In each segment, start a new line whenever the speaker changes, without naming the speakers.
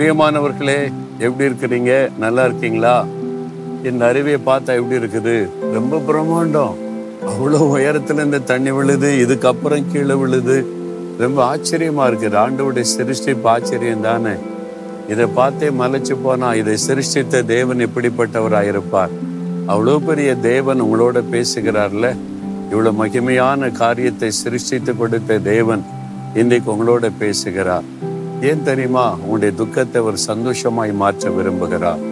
பிரியமானவர்களே எப்படி இருக்கிறீங்க? நல்லா இருக்கீங்களா? என் அருவியை பார்த்தா எப்படி இருக்குது? ரொம்ப பிரம்மாண்டம். அவ்வளோ உயரத்தில் இந்த தண்ணி விழுது இதுக்கப்புறம் கீழே விழுது. ரொம்ப ஆச்சரியமா இருக்குது. ஆண்டவுடைய சிருஷ்டிப்பு ஆச்சரியம் தானே? இதை பார்த்தே மலைச்சு போனா இதை சிருஷ்டித்த தேவன் எப்படிப்பட்டவராயிருப்பார் அவ்வளோ பெரிய தேவன் உங்களோட பேசுகிறார்ல? இவ்வளோ மகிமையான காரியத்தை சிருஷ்டித்து கொடுத்த தேவன் இன்றைக்கு உங்களோட பேசுகிறார். ஏன் தெரியுமா? உங்களுடைய துக்கத்தை ஒரு சந்தோஷமாய் மாற்ற விரும்புகிறார்.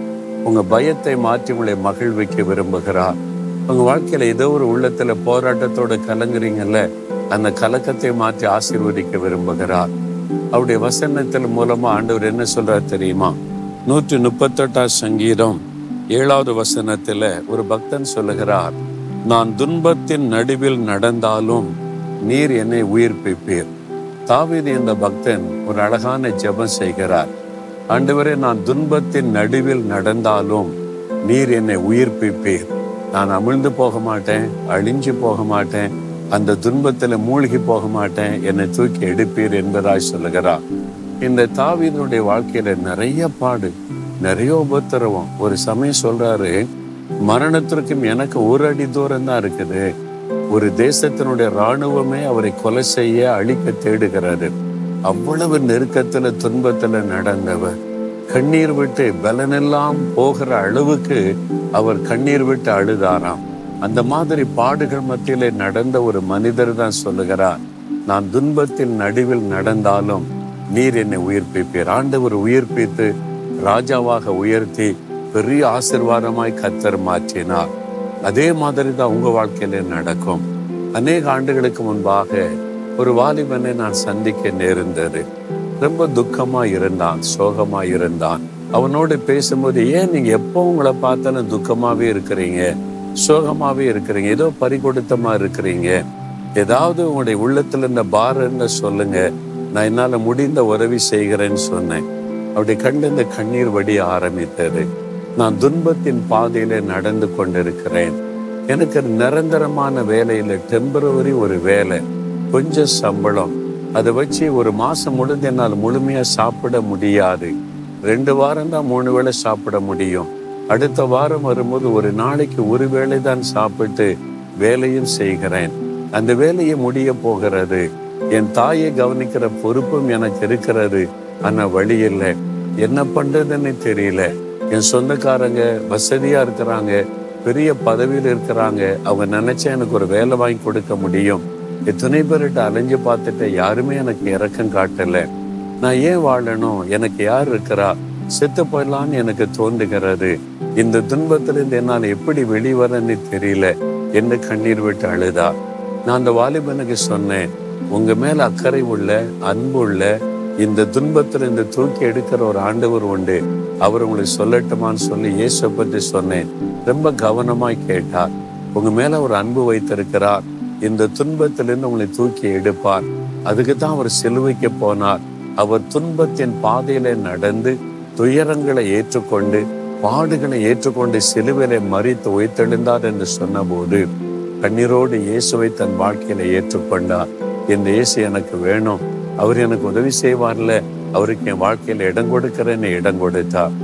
உங்க பயத்தை மாற்றி உங்களை மகிழ்விக்க விரும்புகிறார். உங்க வாழ்க்கையில ஏதோ ஒரு உள்ளத்துல போராட்டத்தோட கலங்குறீங்கல்ல அந்த கலக்கத்தை மாற்றி ஆசீர்வதிக்க விரும்புகிறார். அவருடைய வசனத்தின் மூலமா ஆண்டவர் என்ன சொல்றார் தெரியுமா? நூற்றி முப்பத்தெட்டாம் சங்கீதம் ஏழாவது வசனத்துல ஒரு பக்தன் சொல்லுகிறார் நான் துன்பத்தின் நடுவில் நடந்தாலும் நீர் என்னை உயிர்ப்பிப்பீர். தாவீது என்ற பக்தன் ஒரு அழகான ஜெபம் செய்கிறார். ஆண்டவரே நான் துன்பத்தின் நடுவில் நடந்தாலும் நீர் என்னை உயிர்ப்பிப்பீர். நான் அமிழ்ந்து போக மாட்டேன் அழிஞ்சு போக மாட்டேன் அந்த துன்பத்தில் மூழ்கி போக மாட்டேன் என்னை தூக்கி எடுப்பீர் என்பதாய் சொல்லுகிறார். இந்த தாவீதனுடைய வாழ்க்கையில நிறைய பாடு நிறைய உபத்திரவம். ஒரு சமயம் சொல்றாரு மரணத்திற்கும் எனக்கு ஒரு அடி தூரம் தான் இருக்குது. ஒரு தேசத்தினுடைய இராணுவமே அவரை கொலை செய்ய அழிக்க தேடுகிறாரு அவ்வளவு நெருக்கத்துல துன்பத்துல நடந்தவர். கண்ணீர் விட்டு பலனெல்லாம் போகிற அளவுக்கு அவர் கண்ணீர் விட்டு அழுதாராம். அந்த மாதிரி பாடுகள் மத்தியிலே நடந்த ஒரு மனிதர் தான் சொல்லுகிறார் நான் துன்பத்தில் நடுவில் நடந்தாலும் நீர் என்னை உயிர்ப்பிப்பீர். ஆண்டவர் உயிர்ப்பித்து ராஜாவாக உயர்த்தி பெரிய ஆசிர்வாதமாய் கத்தர் மாற்றினார். அதே மாதிரி தான் உங்கள் வாழ்க்கையில நடக்கும். அநேக ஆண்டுகளுக்கு முன்பாக ஒரு வாலிபனை நான் சந்திக்க நேர்ந்தது. ரொம்ப துக்கமாக இருந்தான் சோகமாக இருந்தான். அவனோடு பேசும்போது ஏன் நீங்கள் எப்போ உங்களை பார்த்தாலும் துக்கமாகவே இருக்கிறீங்க? சோகமாகவே இருக்கிறீங்க? ஏதோ பறிகொடுத்தமா இருக்கிறீங்க? ஏதாவது உங்களுடைய உள்ளத்தில் இருந்த பாரன்னு சொல்லுங்க. நான் என்னால் முடிந்த உதவி செய்கிறேன்னு சொன்னேன். அப்படி கண்டு இந்த கண்ணீர் வடிய ஆரம்பித்தது. நான் துன்பத்தின் பாதையில நடந்து கொண்டிருக்கிறேன். எனக்கு நிரந்தரமான வேலையில் டெம்பரவரி ஒரு வேலை கொஞ்சம் சம்பளம் அதை வச்சு ஒரு மாதம் முடிந்து என்னால் முழுமையாக சாப்பிட முடியாது. ரெண்டு வாரம் தான் மூணு வேளை சாப்பிட முடியும். அடுத்த வாரம் வரும்போது ஒரு நாளைக்கு ஒரு வேளை தான் சாப்பிட்டு வேலையும் செய்கிறேன். அந்த வேலையை முடிய போகிறது. என் தாயை கவனிக்கிற பொறுப்பும் எனக்கு இருக்கிறது. ஆனால் வழி இல்லை. என்ன பண்ணுறதுன்னு தெரியல. என் சொந்தக்காரங்க வசதியா இருக்கிறாங்க பெரிய பதவியில் இருக்கிறாங்க. அவங்க நினைச்சா எனக்கு ஒரு வேலை வாங்கி கொடுக்க முடியும். எத்தனை பேர்கிட்ட அலைஞ்சு பார்த்துட்டு யாருமே எனக்கு இறக்கம் காட்டல. நான் ஏன் வாழணும்? எனக்கு யார் இருக்கிறா? செத்து போயிடலான்னு எனக்கு தோன்றுகிறது. இந்த துன்பத்திலிருந்து என்னால் எப்படி வெளிவரன்னு தெரியல. என்ன கண்ணீர் விட்டு அழுதா. நான் அந்த வாலிபனுக்கு சொன்னேன் உங்க மேல அக்கறை உள்ள அன்பு உள்ள இந்த துன்பத்தில் இந்த தூக்கி எடுக்கிற ஒரு ஆண்டவர் உண்டு. அவர் உங்களுக்கு சொல்லட்டுமான்னு சொல்லி இயேசு பற்றி சொன்னேன். ரொம்ப கவனமாய் கேட்டார். உங்க மேல ஒரு அன்பு வைத்திருக்கிறார். இந்த துன்பத்திலிருந்து உங்களை தூக்கி எடுப்பார். அதுக்கு தான் அவர் சிலுவைக்கு போனார். அவர் துன்பத்தின் பாதையில நடந்து துயரங்களை ஏற்றுக்கொண்டு பாடுகளை ஏற்றுக்கொண்டு சிலுவையில மறித்து உயிர்த்தெழுந்தார் என்று சொன்னபோது கண்ணீரோடு இயேசுவை தன் வாழ்க்கையில ஏற்றுக்கொண்டார். இந்த இயேசு எனக்கு வேணும். அவர் எனக்கு உதவி செய்வார்ல. அவருக்கு என் வாழ்க்கையில இடம் கொடுக்கிறேன்னு இடம் கொடுத்தார்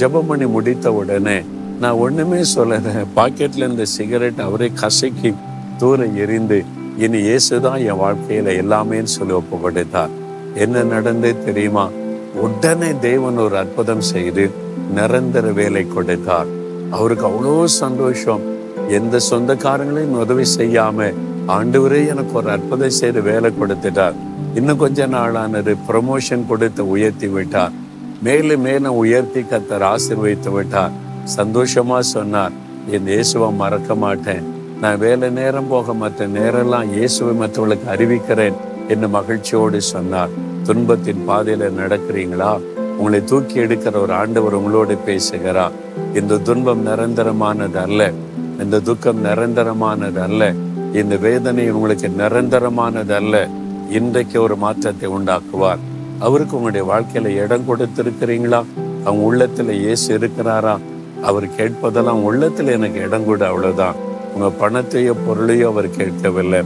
ஜெபம் பண்ணி முடித்த உடனே நான் ஒண்ணுமே சொல்லல. பாக்கெட்ல இருந்த சிகரெட் அவரே கசக்கி தூரம் எரிந்து இனி இயேசுதான் என் வாழ்க்கையில எல்லாமேன்னு சொல்லி ஒப்பு கொடுத்தார் என்ன நடந்தே தெரியுமா? உடனே தேவன் ஒரு அற்புதம் செய்து நிரந்தர வேலை கொடுத்தார். அவருக்கு அவ்வளோ சந்தோஷம். எந்த சொந்தக்காரங்களையும் உதவி செய்யாம ஆண்டவரே எனக்கு ஒரு அற்புதம் செய்து வேலை கொடுத்துட்டார். இன்னும் கொஞ்ச நாளானது ப்ரமோஷன் கொடுத்து உயர்த்தி விட்டார். மேலும் மேலும் உயர்த்தி கத்தர் ஆசிர்வதித்து விட்டார். சந்தோஷமா சொன்னார் என் இயேசுவை மறக்க மாட்டேன். நான் வேலை நேரம் போக மற்ற நேரம்லாம் இயேசுவை மற்றவர்களுக்கு அறிவிக்கிறேன் என்று மகிழ்ச்சியோடு சொன்னார். துன்பத்தின் பாதையில நடக்கிறீங்களா? உங்களை தூக்கி எடுக்கிற ஒரு ஆண்டவர் உங்களோடு பேசுகிறார். இந்த துன்பம் நிரந்தரமானது அல்ல இந்த துக்கம் நிரந்தரமானது அல்ல இந்த வேதனை உங்களுக்கு நிரந்தரமானது அல்ல இன்றைக்கு ஒரு மாற்றத்தை உண்டாக்குவார். அவருக்கு உங்களுடைய வாழ்க்கையில இடம் கொடுத்திருக்கிறீங்களா? அவங்க உள்ளத்துல இயேசு இருக்கிறாரா? அவர் கேட்பதெல்லாம் உள்ளத்துல எனக்கு இடம் கொடு அவ்வளவுதான். உங்க பணத்தையோ பொருளையோ அவர் கேட்கவில்லை.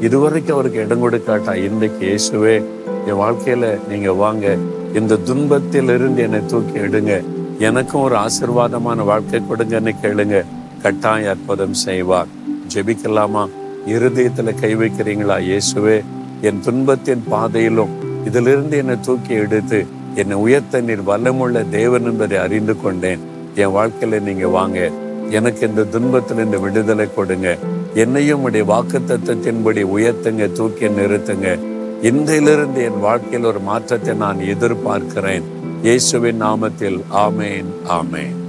இதுவரைக்கும் அவருக்கு இடம் கொடுக்காட்டா? இன்றைக்கு இயேசுவே என் வாழ்க்கையில நீங்க வாங்க. இந்த துன்பத்திலிருந்து என்னை தூக்கி எடுங்க. எனக்கும் ஒரு ஆசிர்வாதமான வாழ்க்கை கொடுங்கன்னு கேளுங்க. கட்டாய அற்புதம் செய்வார். ஜெபிக்கலாமா? இருதயத்துல கை வைக்கிறீங்களா இயேசுவே என் துன்பத்தின் பாதையிலும் இதிலிருந்து என்னை தூக்கி எடுத்து என்னை உயர்த்த நீர் வல்லமுள்ள தேவன் என்பதை அறிந்து கொண்டேன். என் வாழ்க்கையில நீங்க வாங்க. எனக்கு இந்த துன்பத்தில் இந்த விடுதலை கொடுங்க. என்னையும் உடைய வாக்கு தத்துவத்தின்படி உயர்த்துங்க தூக்கி நிறுத்துங்க. இன்றையிலிருந்து என் வாழ்க்கையில் ஒரு மாற்றத்தை நான் எதிர்பார்க்கிறேன். இயேசுவின் நாமத்தில் ஆமேன் ஆமேன்.